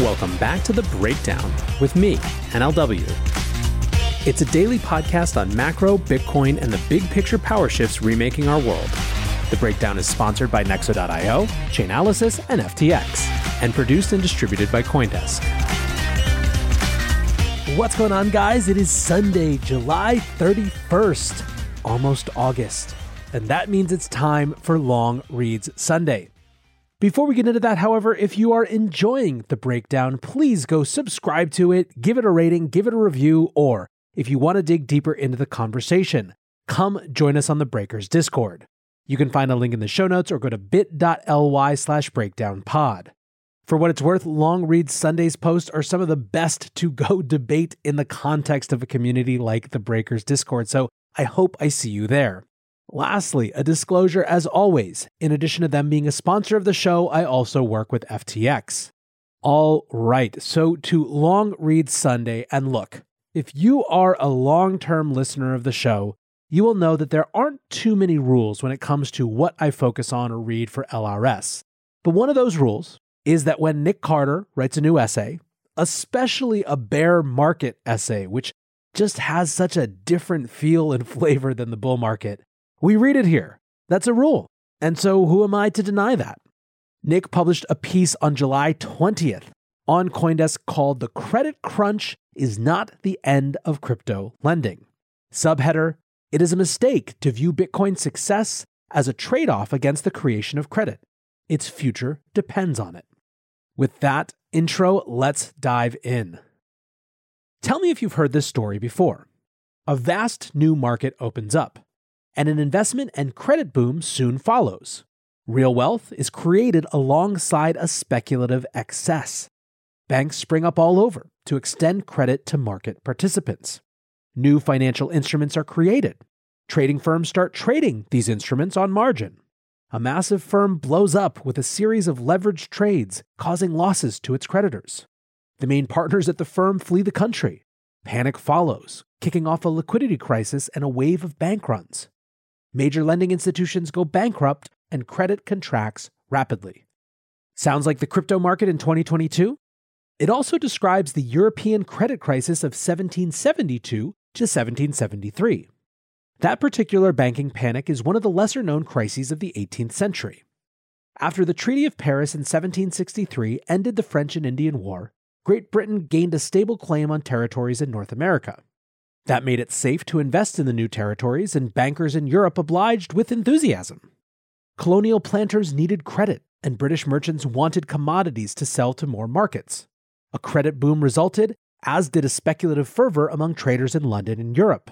Welcome back to The Breakdown with me, NLW. It's a daily podcast on macro, Bitcoin, and the big picture power shifts remaking our world. The Breakdown is sponsored by Nexo.io, Chainalysis, and FTX, and produced and distributed by Coindesk. What's going on, guys? It is Sunday, July 31st, almost August. And that means it's time for Long Reads Sunday. Before we get into that, however, if you are enjoying the breakdown, please go subscribe to it, give it a rating, give it a review, or if you want to dig deeper into the conversation, come join us on the Breakers Discord. You can find a link in the show notes or go to bit.ly slash breakdownpod. For what it's worth, Long Read Sunday's posts are some of the best to go debate in the context of a community like the Breakers Discord, so I hope I see you there. Lastly, a disclosure as always in addition to them being a sponsor of the show, I also work with FTX. All right, so to Long Read Sunday, and look, if you are a long term listener of the show, you will know that there aren't too many rules when it comes to what I focus on or read for LRS. But one of those rules is that when Nick Carter writes a new essay, especially a bear market essay, which just has such a different feel and flavor than the bull market, we read it here. That's a rule. And so who am I to deny that? Nick published a piece on July 20th on Coindesk called The Credit Crunch is Not the End of Crypto Lending. Subheader It is a mistake to view Bitcoin's success as a trade off against the creation of credit. Its future depends on it. With that intro, let's dive in. Tell me if you've heard this story before. A vast new market opens up, and an investment and credit boom soon follows. Real wealth is created alongside a speculative excess. Banks spring up all over to extend credit to market participants. New financial instruments are created. Trading firms start trading these instruments on margin. A massive firm blows up with a series of leveraged trades, causing losses to its creditors. The main partners at the firm flee the country. Panic follows, kicking off a liquidity crisis and a wave of bank runs. Major lending institutions go bankrupt and credit contracts rapidly. Sounds like the crypto market in 2022? It also describes the European credit crisis of 1772 to 1773. That particular banking panic is one of the lesser known crises of the 18th century. After the Treaty of Paris in 1763 ended the French and Indian War, Great Britain gained a stable claim on territories in North America. That made it safe to invest in the new territories, and bankers in Europe obliged with enthusiasm. Colonial planters needed credit, and British merchants wanted commodities to sell to more markets. A credit boom resulted, as did a speculative fervor among traders in London and Europe.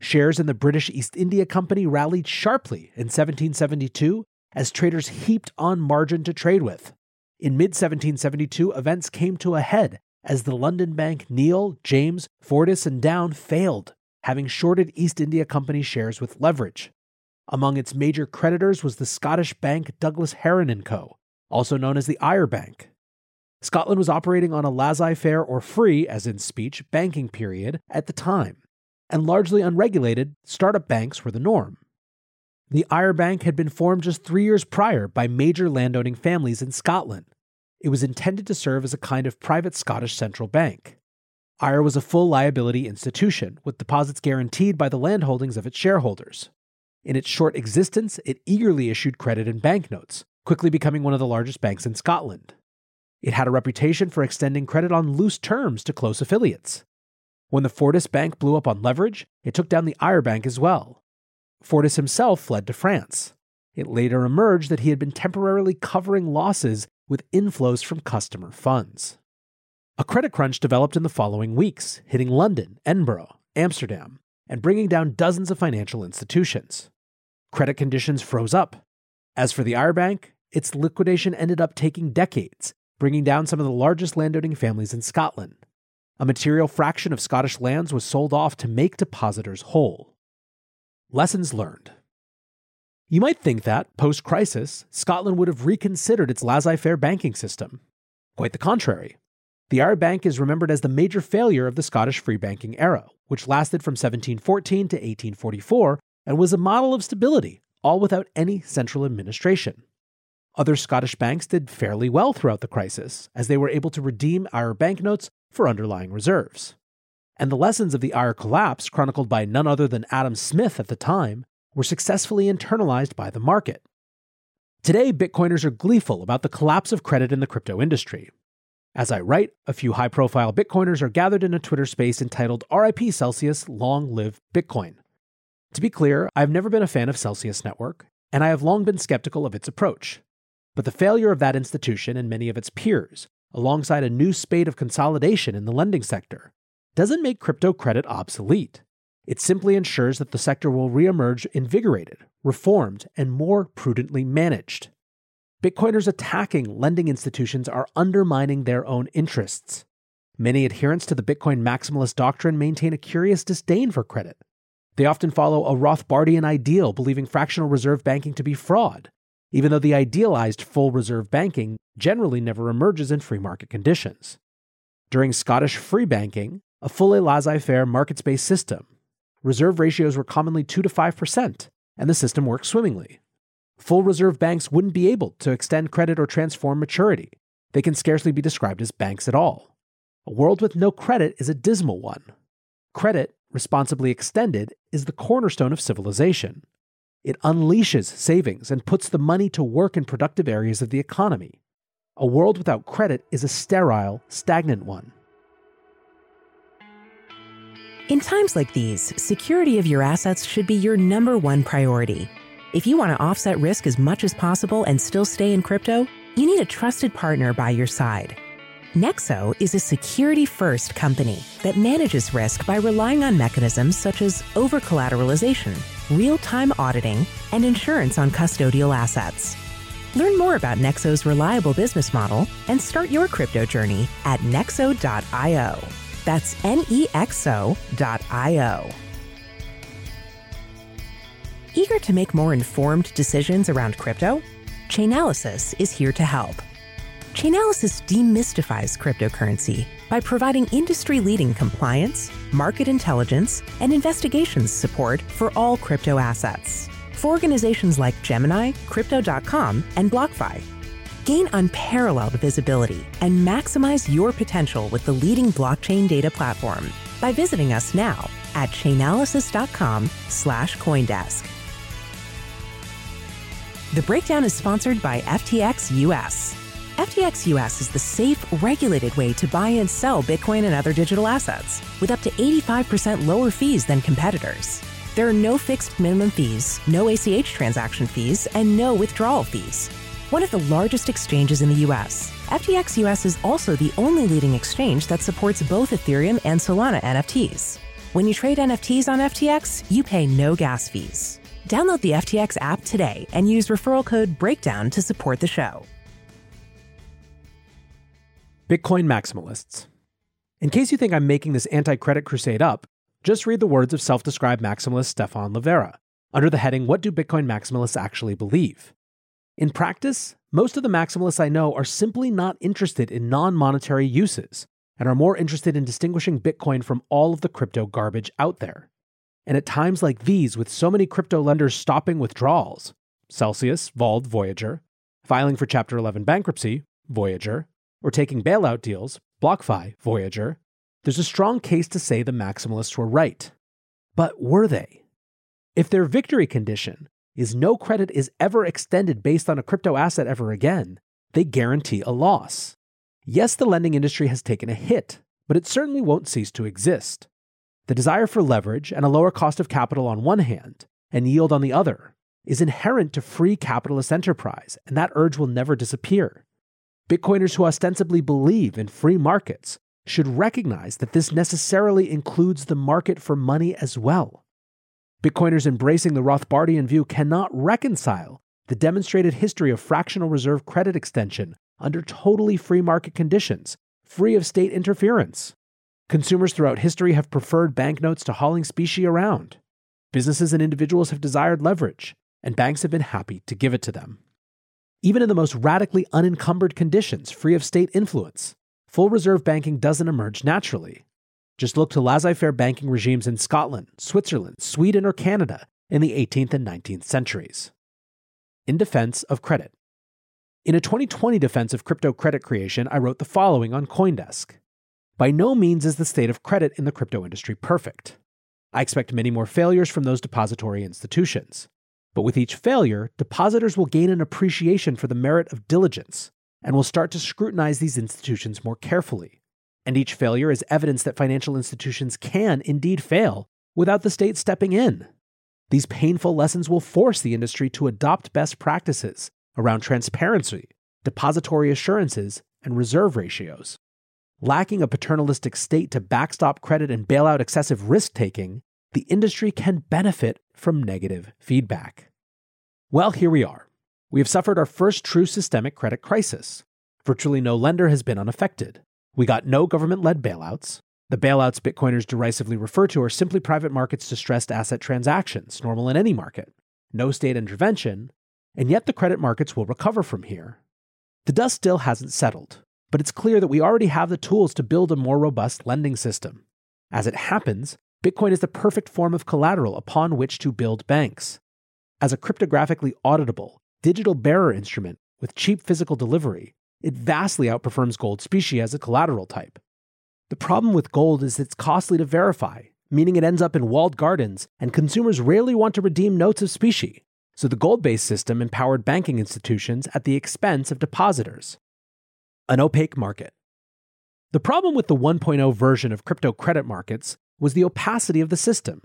Shares in the British East India Company rallied sharply in 1772 as traders heaped on margin to trade with. In mid 1772, events came to a head as the London bank Neale, James, Fordyce, and Down failed, having shorted East India Company shares with leverage. Among its major creditors was the Scottish bank Douglas Heron & Co., also known as the Ayr Bank. Scotland was operating on a laissez-faire or free, as in speech, banking period at the time and largely unregulated, startup banks were the norm. The Ayr Bank had been formed just three years prior by major landowning families in Scotland. It was intended to serve as a kind of private Scottish central bank. Ayr was a full liability institution, with deposits guaranteed by the landholdings of its shareholders. In its short existence, it eagerly issued credit and banknotes, quickly becoming one of the largest banks in Scotland. It had a reputation for extending credit on loose terms to close affiliates. When the Fordyce Bank blew up on leverage, it took down the Ayr Bank as well. Fordyce himself fled to France. It later emerged that he had been temporarily covering losses with inflows from customer funds. A credit crunch developed in the following weeks, hitting London, Edinburgh, Amsterdam, and bringing down dozens of financial institutions. Credit conditions froze up. As for the Ayr Bank, its liquidation ended up taking decades, bringing down some of the largest landowning families in Scotland. A material fraction of Scottish lands was sold off to make depositors whole. Lessons learned. You might think that, post crisis, Scotland would have reconsidered its laissez faire banking system. Quite the contrary. The Ayr Bank is remembered as the major failure of the Scottish free banking era, which lasted from 1714 to 1844 and was a model of stability, all without any central administration. Other Scottish banks did fairly well throughout the crisis, as they were able to redeem Ayr banknotes for underlying reserves. And the lessons of the Ayr collapse, chronicled by none other than Adam Smith at the time, were successfully internalized by the market. Today, Bitcoiners are gleeful about the collapse of credit in the crypto industry. As I write, a few high profile Bitcoiners are gathered in a Twitter space entitled RIP Celsius Long Live Bitcoin. To be clear, I've never been a fan of Celsius Network, and I have long been skeptical of its approach. But the failure of that institution and many of its peers, alongside a new spate of consolidation in the lending sector, doesn't make crypto credit obsolete. It simply ensures that the sector will reemerge invigorated, reformed, and more prudently managed. Bitcoiners attacking lending institutions are undermining their own interests. Many adherents to the Bitcoin maximalist doctrine maintain a curious disdain for credit, they often follow a Rothbardian ideal, believing fractional reserve banking to be fraud, even though the idealized full reserve banking generally never emerges in free market conditions. During Scottish free banking, a fully laissez faire markets based system, reserve ratios were commonly 2 to 5%, and the system worked swimmingly. Full reserve banks wouldn't be able to extend credit or transform maturity. They can scarcely be described as banks at all. A world with no credit is a dismal one. Credit responsibly extended, is the cornerstone of civilization. It unleashes savings and puts the money to work in productive areas of the economy. A world without credit is a sterile, stagnant one. In times like these, security of your assets should be your number one priority. If you want to offset risk as much as possible and still stay in crypto, you need a trusted partner by your side. Nexo is a security first company that manages risk by relying on mechanisms such as over collateralization, real time auditing, and insurance on custodial assets. Learn more about Nexo's reliable business model and start your crypto journey at nexo.io. That's N E X O.io. Eager to make more informed decisions around crypto? Chainalysis is here to help. Chainalysis demystifies cryptocurrency by providing industry leading compliance, market intelligence, and investigations support for all crypto assets. For organizations like Gemini, Crypto.com, and BlockFi, gain unparalleled visibility and maximize your potential with the leading blockchain data platform by visiting us now at chainalysis.com slash coindesk. The breakdown is sponsored by FTX US. FTX US is the safe, regulated way to buy and sell Bitcoin and other digital assets with up to 85% lower fees than competitors. There are no fixed minimum fees, no ACH transaction fees, and no withdrawal fees. One of the largest exchanges in the US, FTX US is also the only leading exchange that supports both Ethereum and Solana NFTs. When you trade NFTs on FTX, you pay no gas fees. Download the FTX app today and use referral code BREAKDOWN to support the show. Bitcoin maximalists. In case you think I'm making this anti credit crusade up, just read the words of self described maximalist Stefan Livera under the heading What Do Bitcoin Maximalists Actually Believe? In practice, most of the maximalists I know are simply not interested in non monetary uses and are more interested in distinguishing Bitcoin from all of the crypto garbage out there. And at times like these, with so many crypto lenders stopping withdrawals Celsius, Vauld, Voyager, filing for Chapter 11 bankruptcy, Voyager, or taking bailout deals, BlockFi, Voyager, there's a strong case to say the maximalists were right. But were they? If their victory condition is no credit is ever extended based on a crypto asset ever again, they guarantee a loss. Yes, the lending industry has taken a hit, but it certainly won't cease to exist. The desire for leverage and a lower cost of capital on one hand, and yield on the other, is inherent to free capitalist enterprise, and that urge will never disappear. Bitcoiners who ostensibly believe in free markets should recognize that this necessarily includes the market for money as well. Bitcoiners embracing the Rothbardian view cannot reconcile the demonstrated history of fractional reserve credit extension under totally free market conditions, free of state interference. Consumers throughout history have preferred banknotes to hauling specie around. Businesses and individuals have desired leverage, and banks have been happy to give it to them. Even in the most radically unencumbered conditions, free of state influence, full reserve banking doesn't emerge naturally. Just look to laissez faire banking regimes in Scotland, Switzerland, Sweden, or Canada in the 18th and 19th centuries. In defense of credit. In a 2020 defense of crypto credit creation, I wrote the following on Coindesk By no means is the state of credit in the crypto industry perfect. I expect many more failures from those depository institutions. But with each failure, depositors will gain an appreciation for the merit of diligence and will start to scrutinize these institutions more carefully. And each failure is evidence that financial institutions can indeed fail without the state stepping in. These painful lessons will force the industry to adopt best practices around transparency, depository assurances, and reserve ratios. Lacking a paternalistic state to backstop credit and bail out excessive risk taking, the industry can benefit from negative feedback. Well, here we are. We have suffered our first true systemic credit crisis. Virtually no lender has been unaffected. We got no government led bailouts. The bailouts Bitcoiners derisively refer to are simply private markets distressed asset transactions, normal in any market. No state intervention, and yet the credit markets will recover from here. The dust still hasn't settled, but it's clear that we already have the tools to build a more robust lending system. As it happens, Bitcoin is the perfect form of collateral upon which to build banks. As a cryptographically auditable, digital bearer instrument with cheap physical delivery, it vastly outperforms gold specie as a collateral type. The problem with gold is it's costly to verify, meaning it ends up in walled gardens, and consumers rarely want to redeem notes of specie. So the gold based system empowered banking institutions at the expense of depositors. An opaque market. The problem with the 1.0 version of crypto credit markets was the opacity of the system,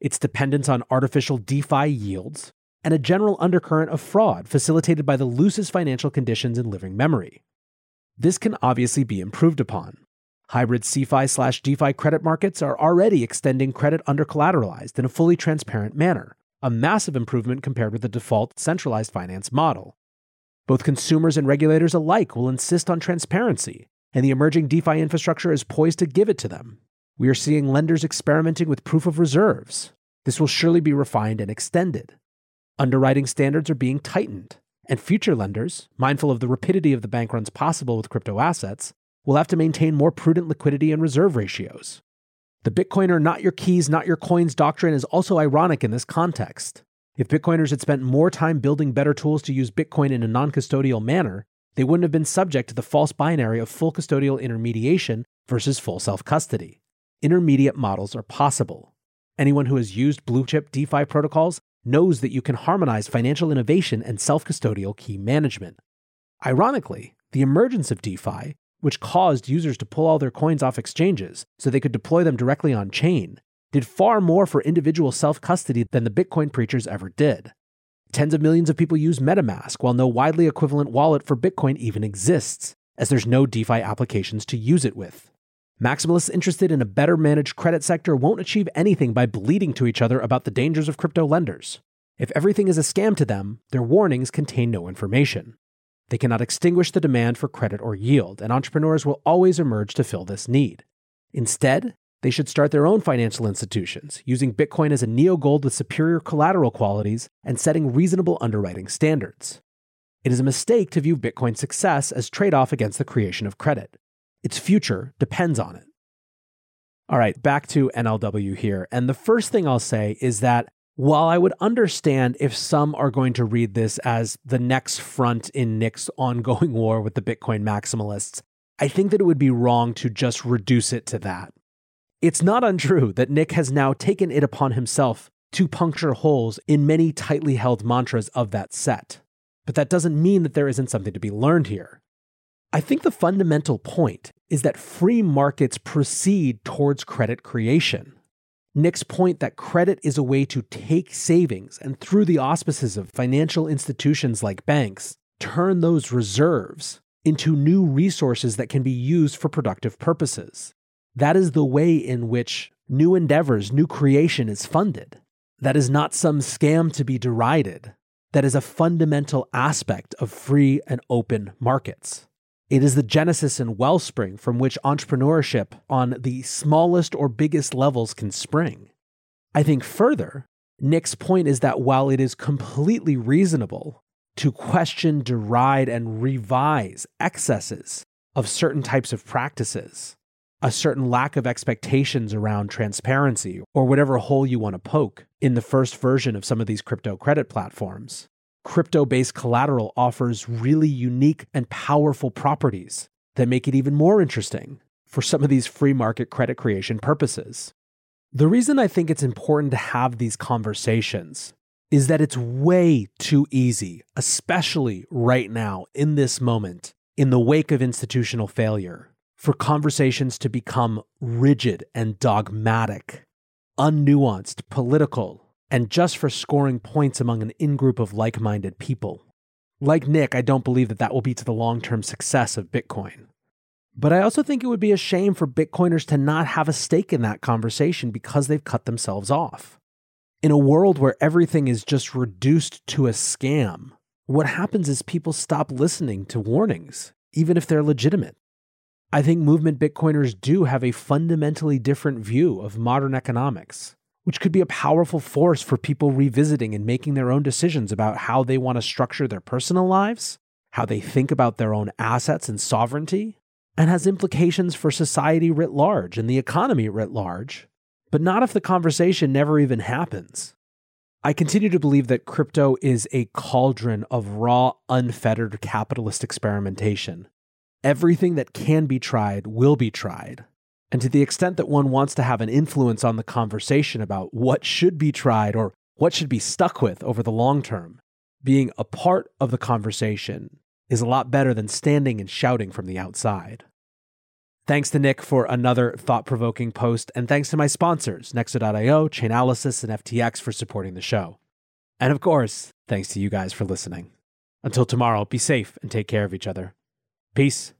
its dependence on artificial DeFi yields, and a general undercurrent of fraud facilitated by the loosest financial conditions in living memory. This can obviously be improved upon. Hybrid CeFi slash DeFi credit markets are already extending credit under collateralized in a fully transparent manner, a massive improvement compared with the default centralized finance model. Both consumers and regulators alike will insist on transparency, and the emerging DeFi infrastructure is poised to give it to them. We are seeing lenders experimenting with proof of reserves. This will surely be refined and extended. Underwriting standards are being tightened, and future lenders, mindful of the rapidity of the bank runs possible with crypto assets, will have to maintain more prudent liquidity and reserve ratios. The Bitcoiner not your keys, not your coins doctrine is also ironic in this context. If Bitcoiners had spent more time building better tools to use Bitcoin in a non custodial manner, they wouldn't have been subject to the false binary of full custodial intermediation versus full self custody. Intermediate models are possible. Anyone who has used blue chip DeFi protocols knows that you can harmonize financial innovation and self custodial key management. Ironically, the emergence of DeFi, which caused users to pull all their coins off exchanges so they could deploy them directly on chain, did far more for individual self custody than the Bitcoin preachers ever did. Tens of millions of people use MetaMask, while no widely equivalent wallet for Bitcoin even exists, as there's no DeFi applications to use it with. Maximalists interested in a better managed credit sector won't achieve anything by bleating to each other about the dangers of crypto lenders. If everything is a scam to them, their warnings contain no information. They cannot extinguish the demand for credit or yield, and entrepreneurs will always emerge to fill this need. Instead, they should start their own financial institutions, using Bitcoin as a neo gold with superior collateral qualities and setting reasonable underwriting standards. It is a mistake to view Bitcoin's success as trade off against the creation of credit. Its future depends on it. All right, back to NLW here. And the first thing I'll say is that while I would understand if some are going to read this as the next front in Nick's ongoing war with the Bitcoin maximalists, I think that it would be wrong to just reduce it to that. It's not untrue that Nick has now taken it upon himself to puncture holes in many tightly held mantras of that set. But that doesn't mean that there isn't something to be learned here. I think the fundamental point is that free markets proceed towards credit creation. Nick's point that credit is a way to take savings and, through the auspices of financial institutions like banks, turn those reserves into new resources that can be used for productive purposes. That is the way in which new endeavors, new creation is funded. That is not some scam to be derided. That is a fundamental aspect of free and open markets. It is the genesis and wellspring from which entrepreneurship on the smallest or biggest levels can spring. I think further, Nick's point is that while it is completely reasonable to question, deride, and revise excesses of certain types of practices, a certain lack of expectations around transparency, or whatever hole you want to poke in the first version of some of these crypto credit platforms, crypto based collateral offers really unique and powerful properties that make it even more interesting for some of these free market credit creation purposes. The reason I think it's important to have these conversations is that it's way too easy, especially right now in this moment, in the wake of institutional failure, for conversations to become rigid and dogmatic, unnuanced, political, and just for scoring points among an in group of like minded people. Like Nick, I don't believe that that will be to the long term success of Bitcoin. But I also think it would be a shame for Bitcoiners to not have a stake in that conversation because they've cut themselves off. In a world where everything is just reduced to a scam, what happens is people stop listening to warnings, even if they're legitimate. I think movement Bitcoiners do have a fundamentally different view of modern economics which could be a powerful force for people revisiting and making their own decisions about how they want to structure their personal lives, how they think about their own assets and sovereignty, and has implications for society writ large and the economy writ large, but not if the conversation never even happens. I continue to believe that crypto is a cauldron of raw, unfettered capitalist experimentation. Everything that can be tried will be tried, and to the extent that one wants to have an influence on the conversation about what should be tried or what should be stuck with over the long term, being a part of the conversation is a lot better than standing and shouting from the outside. Thanks to Nick for another thought provoking post, and thanks to my sponsors, Nexo.io, Chainalysis, and FTX for supporting the show. And of course, thanks to you guys for listening. Until tomorrow, be safe and take care of each other. Peace.